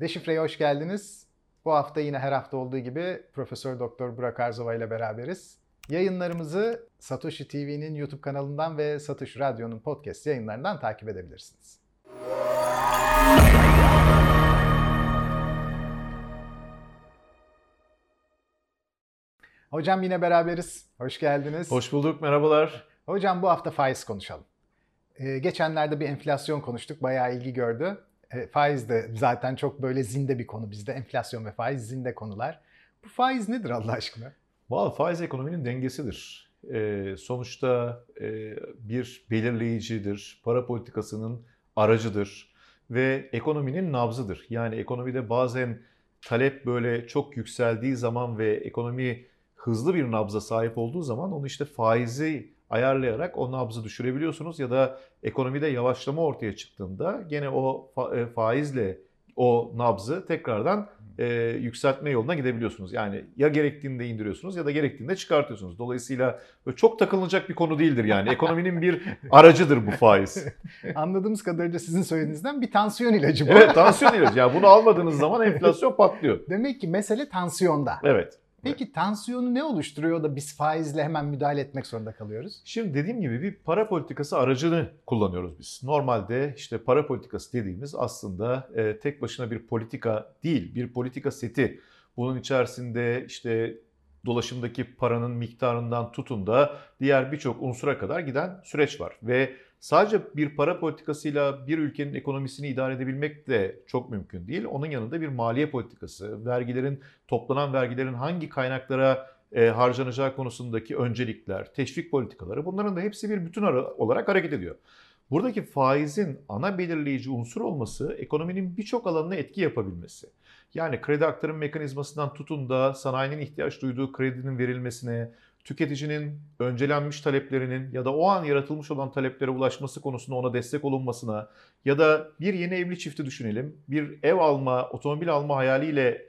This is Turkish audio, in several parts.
Deşifre'ye hoş geldiniz. Bu hafta yine her hafta olduğu gibi Profesör Doktor Burak Arzova ile beraberiz. Yayınlarımızı Satoshi TV'nin YouTube kanalından ve Satoshi Radyo'nun podcast yayınlarından takip edebilirsiniz. Hocam yine beraberiz. Hoş geldiniz. Hoş bulduk, merhabalar. Hocam bu hafta faiz konuşalım. Ee, geçenlerde bir enflasyon konuştuk. Bayağı ilgi gördü. E, faiz de zaten çok böyle zinde bir konu bizde. Enflasyon ve faiz zinde konular. Bu faiz nedir Allah aşkına? Valla faiz ekonominin dengesidir. Ee, sonuçta e, bir belirleyicidir, para politikasının aracıdır ve ekonominin nabzıdır. Yani ekonomide bazen talep böyle çok yükseldiği zaman ve ekonomi hızlı bir nabza sahip olduğu zaman onu işte faizi ayarlayarak o nabzı düşürebiliyorsunuz ya da ekonomide yavaşlama ortaya çıktığında gene o fa- faizle o nabzı tekrardan e, yükseltme yoluna gidebiliyorsunuz. Yani ya gerektiğinde indiriyorsunuz ya da gerektiğinde çıkartıyorsunuz. Dolayısıyla çok takılınacak bir konu değildir yani. Ekonominin bir aracıdır bu faiz. Anladığımız kadarıyla sizin söylediğinizden bir tansiyon ilacı bu. Evet tansiyon ilacı. Yani bunu almadığınız zaman enflasyon patlıyor. Demek ki mesele tansiyonda. Evet. Peki tansiyonu ne oluşturuyor da biz faizle hemen müdahale etmek zorunda kalıyoruz? Şimdi dediğim gibi bir para politikası aracını kullanıyoruz biz. Normalde işte para politikası dediğimiz aslında e, tek başına bir politika değil, bir politika seti. Bunun içerisinde işte dolaşımdaki paranın miktarından tutun da diğer birçok unsura kadar giden süreç var. Ve sadece bir para politikasıyla bir ülkenin ekonomisini idare edebilmek de çok mümkün değil. Onun yanında bir maliye politikası, vergilerin toplanan vergilerin hangi kaynaklara e, harcanacağı konusundaki öncelikler, teşvik politikaları bunların da hepsi bir bütün olarak hareket ediyor. Buradaki faizin ana belirleyici unsur olması ekonominin birçok alanına etki yapabilmesi. Yani kredi aktarım mekanizmasından tutun da sanayinin ihtiyaç duyduğu kredinin verilmesine, tüketicinin öncelenmiş taleplerinin ya da o an yaratılmış olan taleplere ulaşması konusunda ona destek olunmasına ya da bir yeni evli çifti düşünelim. Bir ev alma, otomobil alma hayaliyle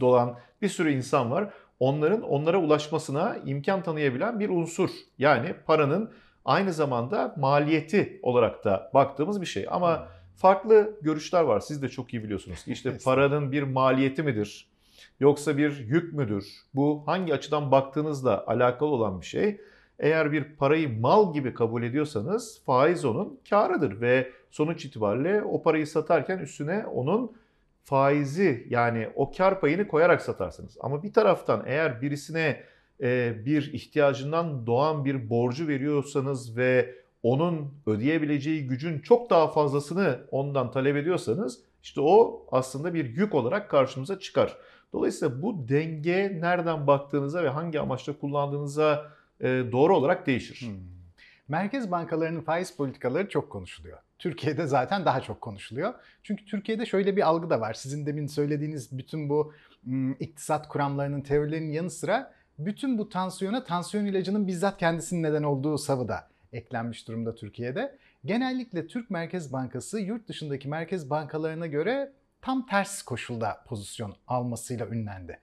dolan bir sürü insan var. Onların onlara ulaşmasına imkan tanıyabilen bir unsur. Yani paranın aynı zamanda maliyeti olarak da baktığımız bir şey. Ama farklı görüşler var. Siz de çok iyi biliyorsunuz ki işte paranın bir maliyeti midir? Yoksa bir yük müdür? Bu hangi açıdan baktığınızla alakalı olan bir şey. Eğer bir parayı mal gibi kabul ediyorsanız faiz onun karıdır ve sonuç itibariyle o parayı satarken üstüne onun faizi yani o kar payını koyarak satarsınız. Ama bir taraftan eğer birisine e, bir ihtiyacından doğan bir borcu veriyorsanız ve onun ödeyebileceği gücün çok daha fazlasını ondan talep ediyorsanız işte o aslında bir yük olarak karşımıza çıkar. Dolayısıyla bu denge nereden baktığınıza ve hangi amaçla kullandığınıza e, doğru olarak değişir. Hmm. Merkez bankalarının faiz politikaları çok konuşuluyor. Türkiye'de zaten daha çok konuşuluyor. Çünkü Türkiye'de şöyle bir algı da var. Sizin demin söylediğiniz bütün bu ım, iktisat kuramlarının, teorilerinin yanı sıra bütün bu tansiyona tansiyon ilacının bizzat kendisinin neden olduğu savı da eklenmiş durumda Türkiye'de. Genellikle Türk Merkez Bankası yurt dışındaki merkez bankalarına göre tam ters koşulda pozisyon almasıyla ünlendi.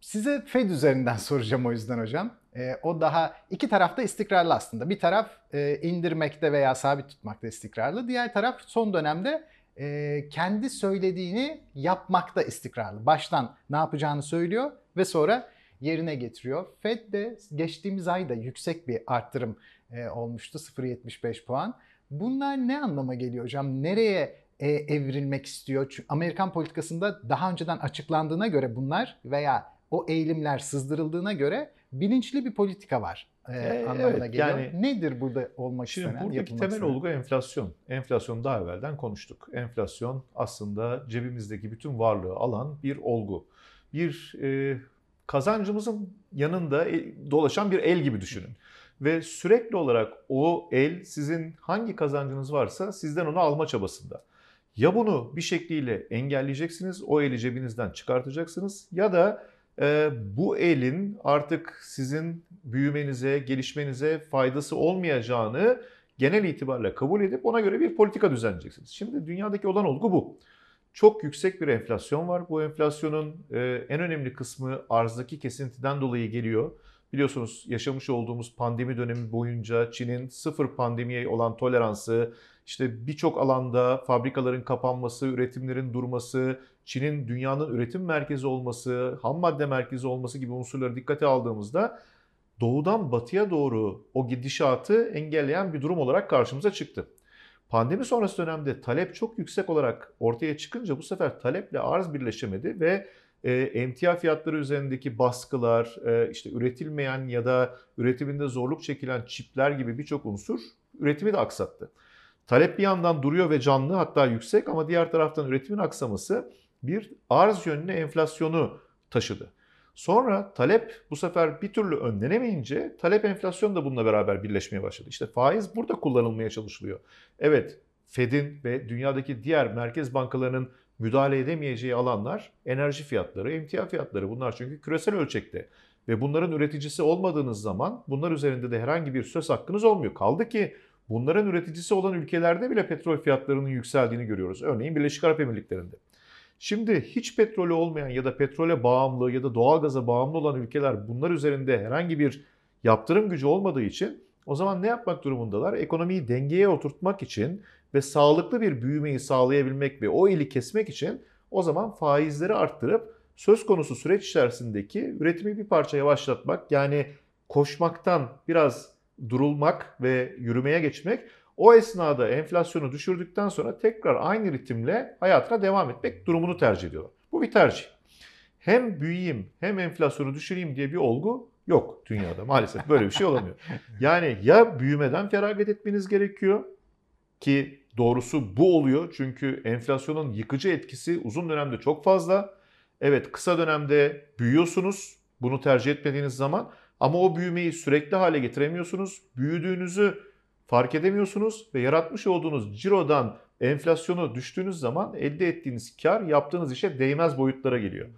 Size Fed üzerinden soracağım o yüzden hocam. E, o daha iki tarafta istikrarlı aslında. Bir taraf e, indirmekte veya sabit tutmakta istikrarlı. Diğer taraf son dönemde e, kendi söylediğini yapmakta istikrarlı. Baştan ne yapacağını söylüyor ve sonra yerine getiriyor. Fed de geçtiğimiz ayda yüksek bir arttırım e, olmuştu 0.75 puan. Bunlar ne anlama geliyor hocam? Nereye evrilmek istiyor? Çünkü Amerikan politikasında daha önceden açıklandığına göre bunlar veya o eğilimler sızdırıldığına göre bilinçli bir politika var e, e, anlamına evet, geliyor. Yani, Nedir burada olmak şimdi istenen? Buradaki temel istenen? olgu enflasyon. Enflasyon daha evvelden konuştuk. Enflasyon aslında cebimizdeki bütün varlığı alan bir olgu. Bir e, kazancımızın yanında e, dolaşan bir el gibi düşünün. Ve sürekli olarak o el sizin hangi kazancınız varsa sizden onu alma çabasında. Ya bunu bir şekliyle engelleyeceksiniz, o eli cebinizden çıkartacaksınız ya da e, bu elin artık sizin büyümenize, gelişmenize faydası olmayacağını genel itibariyle kabul edip ona göre bir politika düzenleyeceksiniz. Şimdi dünyadaki olan olgu bu. Çok yüksek bir enflasyon var. Bu enflasyonun e, en önemli kısmı arzdaki kesintiden dolayı geliyor. Biliyorsunuz yaşamış olduğumuz pandemi dönemi boyunca Çin'in sıfır pandemiye olan toleransı, işte birçok alanda fabrikaların kapanması, üretimlerin durması, Çin'in dünyanın üretim merkezi olması, ham madde merkezi olması gibi unsurları dikkate aldığımızda doğudan batıya doğru o gidişatı engelleyen bir durum olarak karşımıza çıktı. Pandemi sonrası dönemde talep çok yüksek olarak ortaya çıkınca bu sefer taleple arz birleşemedi ve e, emtia fiyatları üzerindeki baskılar, e, işte üretilmeyen ya da üretiminde zorluk çekilen çipler gibi birçok unsur üretimi de aksattı. Talep bir yandan duruyor ve canlı hatta yüksek ama diğer taraftan üretimin aksaması bir arz yönlü enflasyonu taşıdı. Sonra talep bu sefer bir türlü önlenemeyince talep enflasyon da bununla beraber birleşmeye başladı. İşte faiz burada kullanılmaya çalışılıyor. Evet Fed'in ve dünyadaki diğer merkez bankalarının müdahale edemeyeceği alanlar enerji fiyatları, emtia fiyatları. Bunlar çünkü küresel ölçekte. Ve bunların üreticisi olmadığınız zaman bunlar üzerinde de herhangi bir söz hakkınız olmuyor. Kaldı ki bunların üreticisi olan ülkelerde bile petrol fiyatlarının yükseldiğini görüyoruz. Örneğin Birleşik Arap Emirlikleri'nde. Şimdi hiç petrolü olmayan ya da petrole bağımlı ya da doğalgaza bağımlı olan ülkeler bunlar üzerinde herhangi bir yaptırım gücü olmadığı için o zaman ne yapmak durumundalar? Ekonomiyi dengeye oturtmak için ve sağlıklı bir büyümeyi sağlayabilmek ve o ili kesmek için o zaman faizleri arttırıp söz konusu süreç içerisindeki üretimi bir parça yavaşlatmak yani koşmaktan biraz durulmak ve yürümeye geçmek o esnada enflasyonu düşürdükten sonra tekrar aynı ritimle hayatına devam etmek durumunu tercih ediyorlar. Bu bir tercih. Hem büyüyeyim hem enflasyonu düşüreyim diye bir olgu yok dünyada maalesef böyle bir şey olamıyor. Yani ya büyümeden feragat etmeniz gerekiyor ki doğrusu bu oluyor çünkü enflasyonun yıkıcı etkisi uzun dönemde çok fazla. Evet kısa dönemde büyüyorsunuz bunu tercih etmediğiniz zaman ama o büyümeyi sürekli hale getiremiyorsunuz. Büyüdüğünüzü fark edemiyorsunuz ve yaratmış olduğunuz cirodan enflasyonu düştüğünüz zaman elde ettiğiniz kar yaptığınız işe değmez boyutlara geliyor.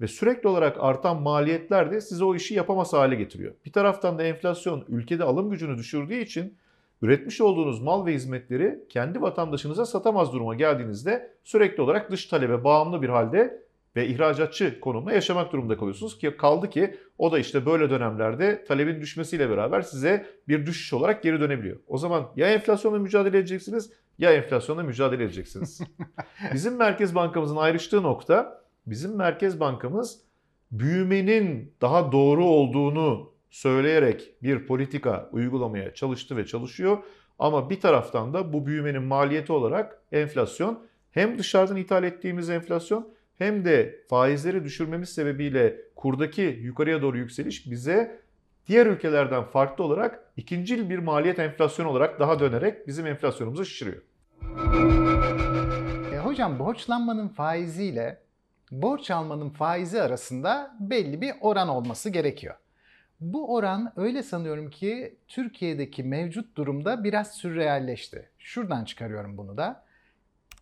Ve sürekli olarak artan maliyetler de size o işi yapamaz hale getiriyor. Bir taraftan da enflasyon ülkede alım gücünü düşürdüğü için üretmiş olduğunuz mal ve hizmetleri kendi vatandaşınıza satamaz duruma geldiğinizde sürekli olarak dış talebe bağımlı bir halde ve ihracatçı konumda yaşamak durumunda kalıyorsunuz ki kaldı ki o da işte böyle dönemlerde talebin düşmesiyle beraber size bir düşüş olarak geri dönebiliyor. O zaman ya enflasyonla mücadele edeceksiniz ya enflasyonla mücadele edeceksiniz. bizim Merkez Bankamızın ayrıştığı nokta bizim Merkez Bankamız büyümenin daha doğru olduğunu söyleyerek bir politika uygulamaya çalıştı ve çalışıyor. Ama bir taraftan da bu büyümenin maliyeti olarak enflasyon hem dışarıdan ithal ettiğimiz enflasyon hem de faizleri düşürmemiz sebebiyle kurdaki yukarıya doğru yükseliş bize diğer ülkelerden farklı olarak ikincil bir maliyet enflasyon olarak daha dönerek bizim enflasyonumuzu şişiriyor. E, hocam borçlanmanın faiziyle borç almanın faizi arasında belli bir oran olması gerekiyor. Bu oran öyle sanıyorum ki Türkiye'deki mevcut durumda biraz sürrealleşti. Şuradan çıkarıyorum bunu da.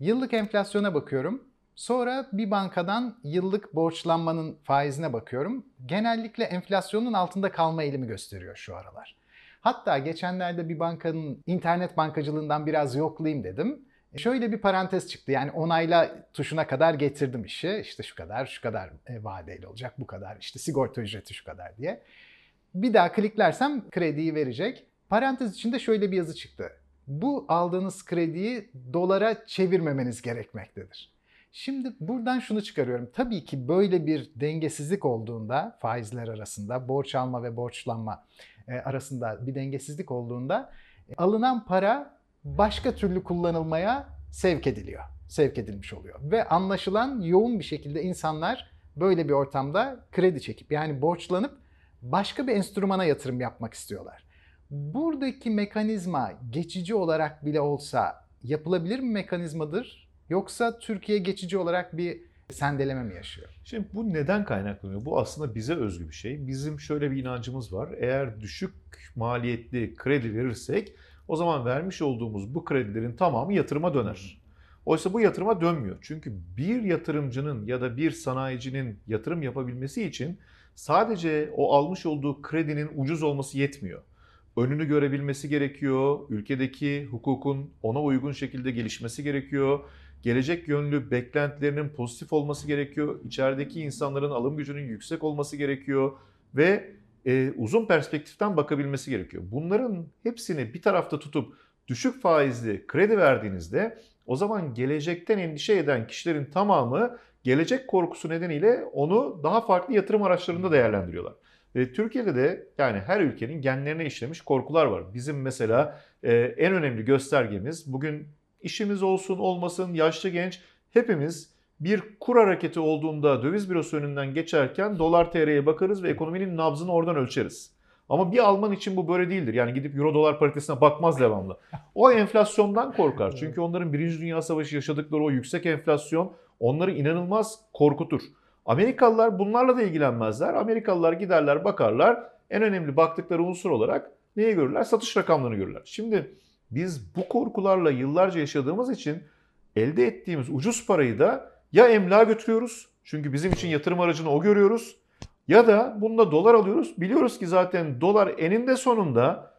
Yıllık enflasyona bakıyorum. Sonra bir bankadan yıllık borçlanmanın faizine bakıyorum. Genellikle enflasyonun altında kalma eğilimi gösteriyor şu aralar. Hatta geçenlerde bir bankanın internet bankacılığından biraz yoklayayım dedim. Şöyle bir parantez çıktı. Yani onayla tuşuna kadar getirdim işi. İşte şu kadar, şu kadar e, vadeyle olacak, bu kadar. İşte sigorta ücreti şu kadar diye. Bir daha kliklersem krediyi verecek. Parantez içinde şöyle bir yazı çıktı. Bu aldığınız krediyi dolara çevirmemeniz gerekmektedir. Şimdi buradan şunu çıkarıyorum. Tabii ki böyle bir dengesizlik olduğunda faizler arasında, borç alma ve borçlanma e, arasında bir dengesizlik olduğunda e, alınan para başka türlü kullanılmaya sevk ediliyor. Sevk edilmiş oluyor. Ve anlaşılan yoğun bir şekilde insanlar böyle bir ortamda kredi çekip yani borçlanıp başka bir enstrümana yatırım yapmak istiyorlar. Buradaki mekanizma geçici olarak bile olsa yapılabilir bir mekanizmadır Yoksa Türkiye geçici olarak bir sendeleme mi yaşıyor? Şimdi bu neden kaynaklanıyor? Bu aslında bize özgü bir şey. Bizim şöyle bir inancımız var. Eğer düşük maliyetli kredi verirsek o zaman vermiş olduğumuz bu kredilerin tamamı yatırıma döner. Oysa bu yatırıma dönmüyor. Çünkü bir yatırımcının ya da bir sanayicinin yatırım yapabilmesi için sadece o almış olduğu kredinin ucuz olması yetmiyor. Önünü görebilmesi gerekiyor. Ülkedeki hukukun ona uygun şekilde gelişmesi gerekiyor gelecek yönlü beklentilerinin pozitif olması gerekiyor. İçerideki insanların alım gücünün yüksek olması gerekiyor ve e, uzun perspektiften bakabilmesi gerekiyor. Bunların hepsini bir tarafta tutup düşük faizli kredi verdiğinizde o zaman gelecekten endişe eden kişilerin tamamı gelecek korkusu nedeniyle onu daha farklı yatırım araçlarında değerlendiriyorlar. E, Türkiye'de de yani her ülkenin genlerine işlemiş korkular var. Bizim mesela e, en önemli göstergemiz bugün işimiz olsun olmasın yaşlı genç hepimiz bir kur hareketi olduğunda döviz bürosu önünden geçerken dolar TL'ye bakarız ve ekonominin nabzını oradan ölçeriz. Ama bir Alman için bu böyle değildir. Yani gidip euro dolar paritesine bakmaz devamlı. O enflasyondan korkar. Çünkü onların Birinci Dünya Savaşı yaşadıkları o yüksek enflasyon onları inanılmaz korkutur. Amerikalılar bunlarla da ilgilenmezler. Amerikalılar giderler bakarlar. En önemli baktıkları unsur olarak neyi görürler? Satış rakamlarını görürler. Şimdi biz bu korkularla yıllarca yaşadığımız için elde ettiğimiz ucuz parayı da ya emlağa götürüyoruz. Çünkü bizim için yatırım aracını o görüyoruz. Ya da bunda dolar alıyoruz. Biliyoruz ki zaten dolar eninde sonunda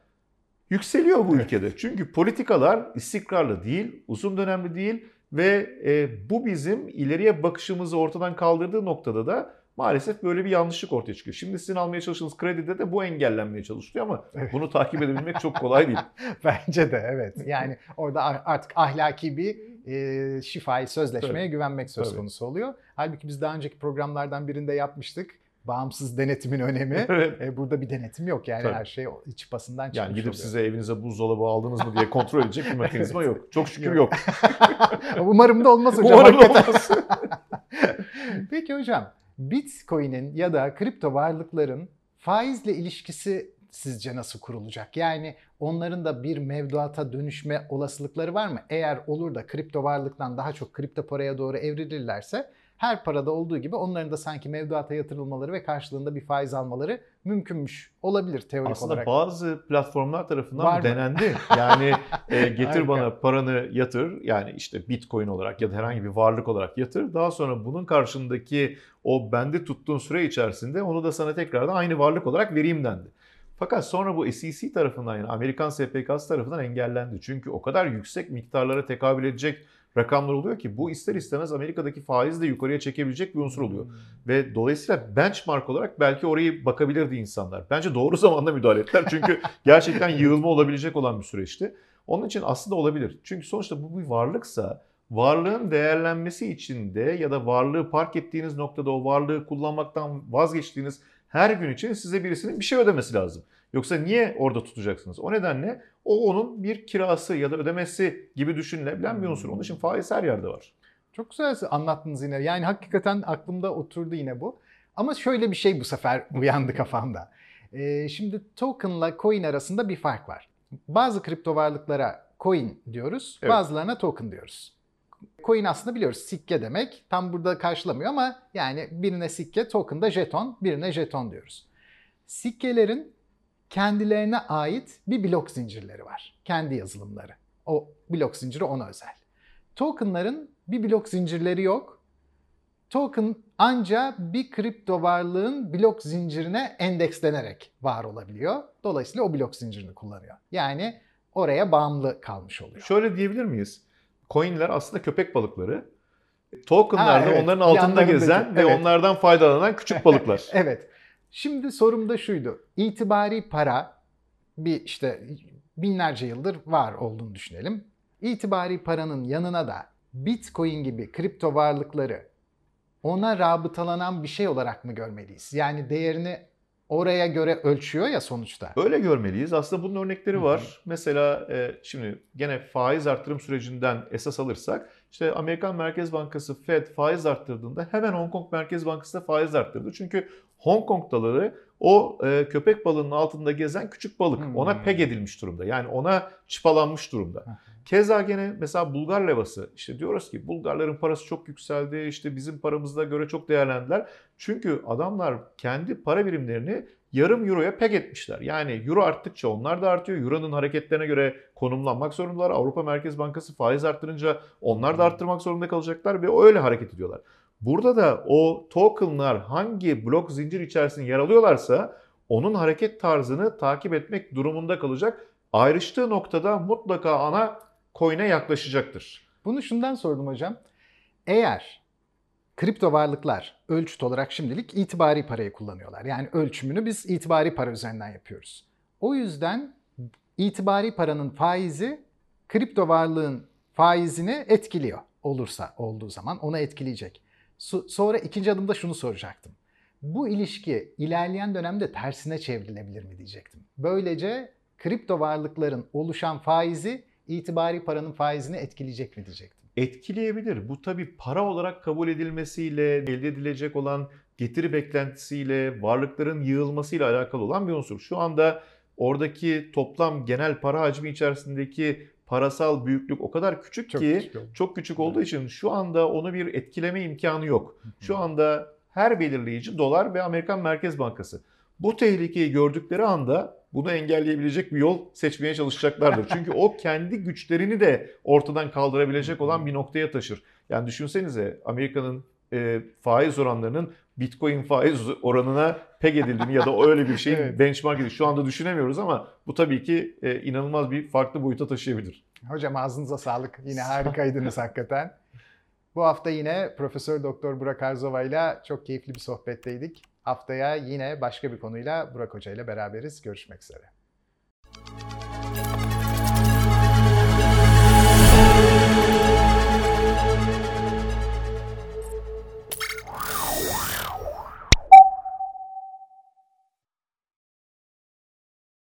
yükseliyor bu ülkede. Çünkü politikalar istikrarlı değil, uzun dönemli değil ve e, bu bizim ileriye bakışımızı ortadan kaldırdığı noktada da maalesef böyle bir yanlışlık ortaya çıkıyor. Şimdi sizin almaya çalıştığınız kredide de bu engellenmeye çalışılıyor ama Evet. bunu takip edebilmek çok kolay değil. Bence de evet. Yani orada artık ahlaki bir e, şifai sözleşmeye Tabii. güvenmek söz Tabii. konusu oluyor. Halbuki biz daha önceki programlardan birinde yapmıştık. Bağımsız denetimin önemi. Evet. E, burada bir denetim yok yani Tabii. her şey iç basından çıkmış Yani gidip oluyor. size evinize buzdolabı aldınız mı diye kontrol edecek bir mekanizma yok. Çok şükür Yok. Umarım da olmaz hocam. Umarım hakikaten. olmaz. Peki hocam Bitcoin'in ya da kripto varlıkların faizle ilişkisi sizce nasıl kurulacak? Yani onların da bir mevduata dönüşme olasılıkları var mı? Eğer olur da kripto varlıktan daha çok kripto paraya doğru evrilirlerse her parada olduğu gibi onların da sanki mevduata yatırılmaları ve karşılığında bir faiz almaları mümkünmüş. Olabilir teorik Aslında olarak. bazı platformlar tarafından Var mı? denendi. Yani e, getir Harika. bana paranı yatır yani işte bitcoin olarak ya da herhangi bir varlık olarak yatır. Daha sonra bunun karşındaki o bende tuttuğun süre içerisinde onu da sana tekrardan aynı varlık olarak vereyim dendi. Fakat sonra bu SEC tarafından yani Amerikan SPK'sı tarafından engellendi. Çünkü o kadar yüksek miktarlara tekabül edecek rakamlar oluyor ki bu ister istemez Amerika'daki faizi de yukarıya çekebilecek bir unsur oluyor. Ve dolayısıyla benchmark olarak belki orayı bakabilirdi insanlar. Bence doğru zamanda müdahale ettiler. Çünkü gerçekten yığılma olabilecek olan bir süreçti. Onun için aslında olabilir. Çünkü sonuçta bu bir varlıksa varlığın değerlenmesi için de ya da varlığı park ettiğiniz noktada o varlığı kullanmaktan vazgeçtiğiniz her gün için size birisinin bir şey ödemesi lazım. Yoksa niye orada tutacaksınız? O nedenle o onun bir kirası ya da ödemesi gibi düşünülebilen bir unsur. Onun için faiz her yerde var. Çok güzel anlattınız yine. Yani hakikaten aklımda oturdu yine bu. Ama şöyle bir şey bu sefer uyandı kafamda. Ee, şimdi tokenla coin arasında bir fark var. Bazı kripto varlıklara coin diyoruz, Evet. bazılarına token diyoruz. Coin aslında biliyoruz sikke demek. Tam burada karşılamıyor ama yani birine sikke, token da jeton, birine jeton diyoruz. Sikkelerin kendilerine ait bir blok zincirleri var. Kendi yazılımları. O blok zinciri ona özel. Tokenların bir blok zincirleri yok. Token anca bir kripto varlığın blok zincirine endekslenerek var olabiliyor. Dolayısıyla o blok zincirini kullanıyor. Yani oraya bağımlı kalmış oluyor. Şöyle diyebilir miyiz? Coinler aslında köpek balıkları. Tokenlar da evet. onların altında Yanlarındaki, gezen ve evet. onlardan faydalanan küçük balıklar. Evet. Şimdi sorum da şuydu. İtibari para bir işte binlerce yıldır var olduğunu düşünelim. İtibari paranın yanına da Bitcoin gibi kripto varlıkları ona rabıtalanan bir şey olarak mı görmeliyiz? Yani değerini oraya göre ölçüyor ya sonuçta. Öyle görmeliyiz. Aslında bunun örnekleri var. Mesela e, şimdi gene faiz arttırım sürecinden esas alırsak işte Amerikan Merkez Bankası Fed faiz arttırdığında hemen Hong Kong Merkez Bankası da faiz arttırdı. Çünkü Hong Kong'daları o e, köpek balığının altında gezen küçük balık. Hmm. Ona peg edilmiş durumda. Yani ona çıpalanmış durumda. Keza gene mesela Bulgar levası. İşte diyoruz ki Bulgarların parası çok yükseldi. İşte bizim paramıza göre çok değerlendiler. Çünkü adamlar kendi para birimlerini yarım euroya peg etmişler. Yani euro arttıkça onlar da artıyor. Euro'nun hareketlerine göre konumlanmak zorundalar. Avrupa Merkez Bankası faiz arttırınca onlar da arttırmak zorunda kalacaklar ve öyle hareket ediyorlar. Burada da o tokenlar hangi blok zincir içerisinde yer alıyorlarsa onun hareket tarzını takip etmek durumunda kalacak. Ayrıştığı noktada mutlaka ana coin'e yaklaşacaktır. Bunu şundan sordum hocam. Eğer kripto varlıklar ölçüt olarak şimdilik itibari parayı kullanıyorlar. Yani ölçümünü biz itibari para üzerinden yapıyoruz. O yüzden itibari paranın faizi kripto varlığın faizini etkiliyor. Olursa olduğu zaman onu etkileyecek. Sonra ikinci adımda şunu soracaktım. Bu ilişki ilerleyen dönemde tersine çevrilebilir mi diyecektim. Böylece kripto varlıkların oluşan faizi itibari paranın faizini etkileyecek mi diyecektim. etkileyebilir. Bu tabii para olarak kabul edilmesiyle, elde edilecek olan getiri beklentisiyle, varlıkların yığılmasıyla alakalı olan bir unsur. Şu anda oradaki toplam genel para hacmi içerisindeki parasal büyüklük o kadar küçük Çok ki küçük çok küçük olduğu için şu anda onu bir etkileme imkanı yok. Şu anda her belirleyici dolar ve Amerikan Merkez Bankası. Bu tehlikeyi gördükleri anda bunu engelleyebilecek bir yol seçmeye çalışacaklardır. Çünkü o kendi güçlerini de ortadan kaldırabilecek olan bir noktaya taşır. Yani düşünsenize Amerika'nın e, faiz oranlarının Bitcoin faiz oranına peg edildiğini ya da öyle bir şeyin Evet. benchmark edildiğini şu anda düşünemiyoruz ama bu tabii ki e, inanılmaz bir farklı boyuta taşıyabilir. Hocam ağzınıza sağlık. Yine harikaydınız hakikaten. Bu hafta yine Profesör Doktor Burak Arzova ile çok keyifli bir sohbetteydik. Haftaya yine başka bir konuyla Burak Hoca ile beraberiz. Görüşmek üzere.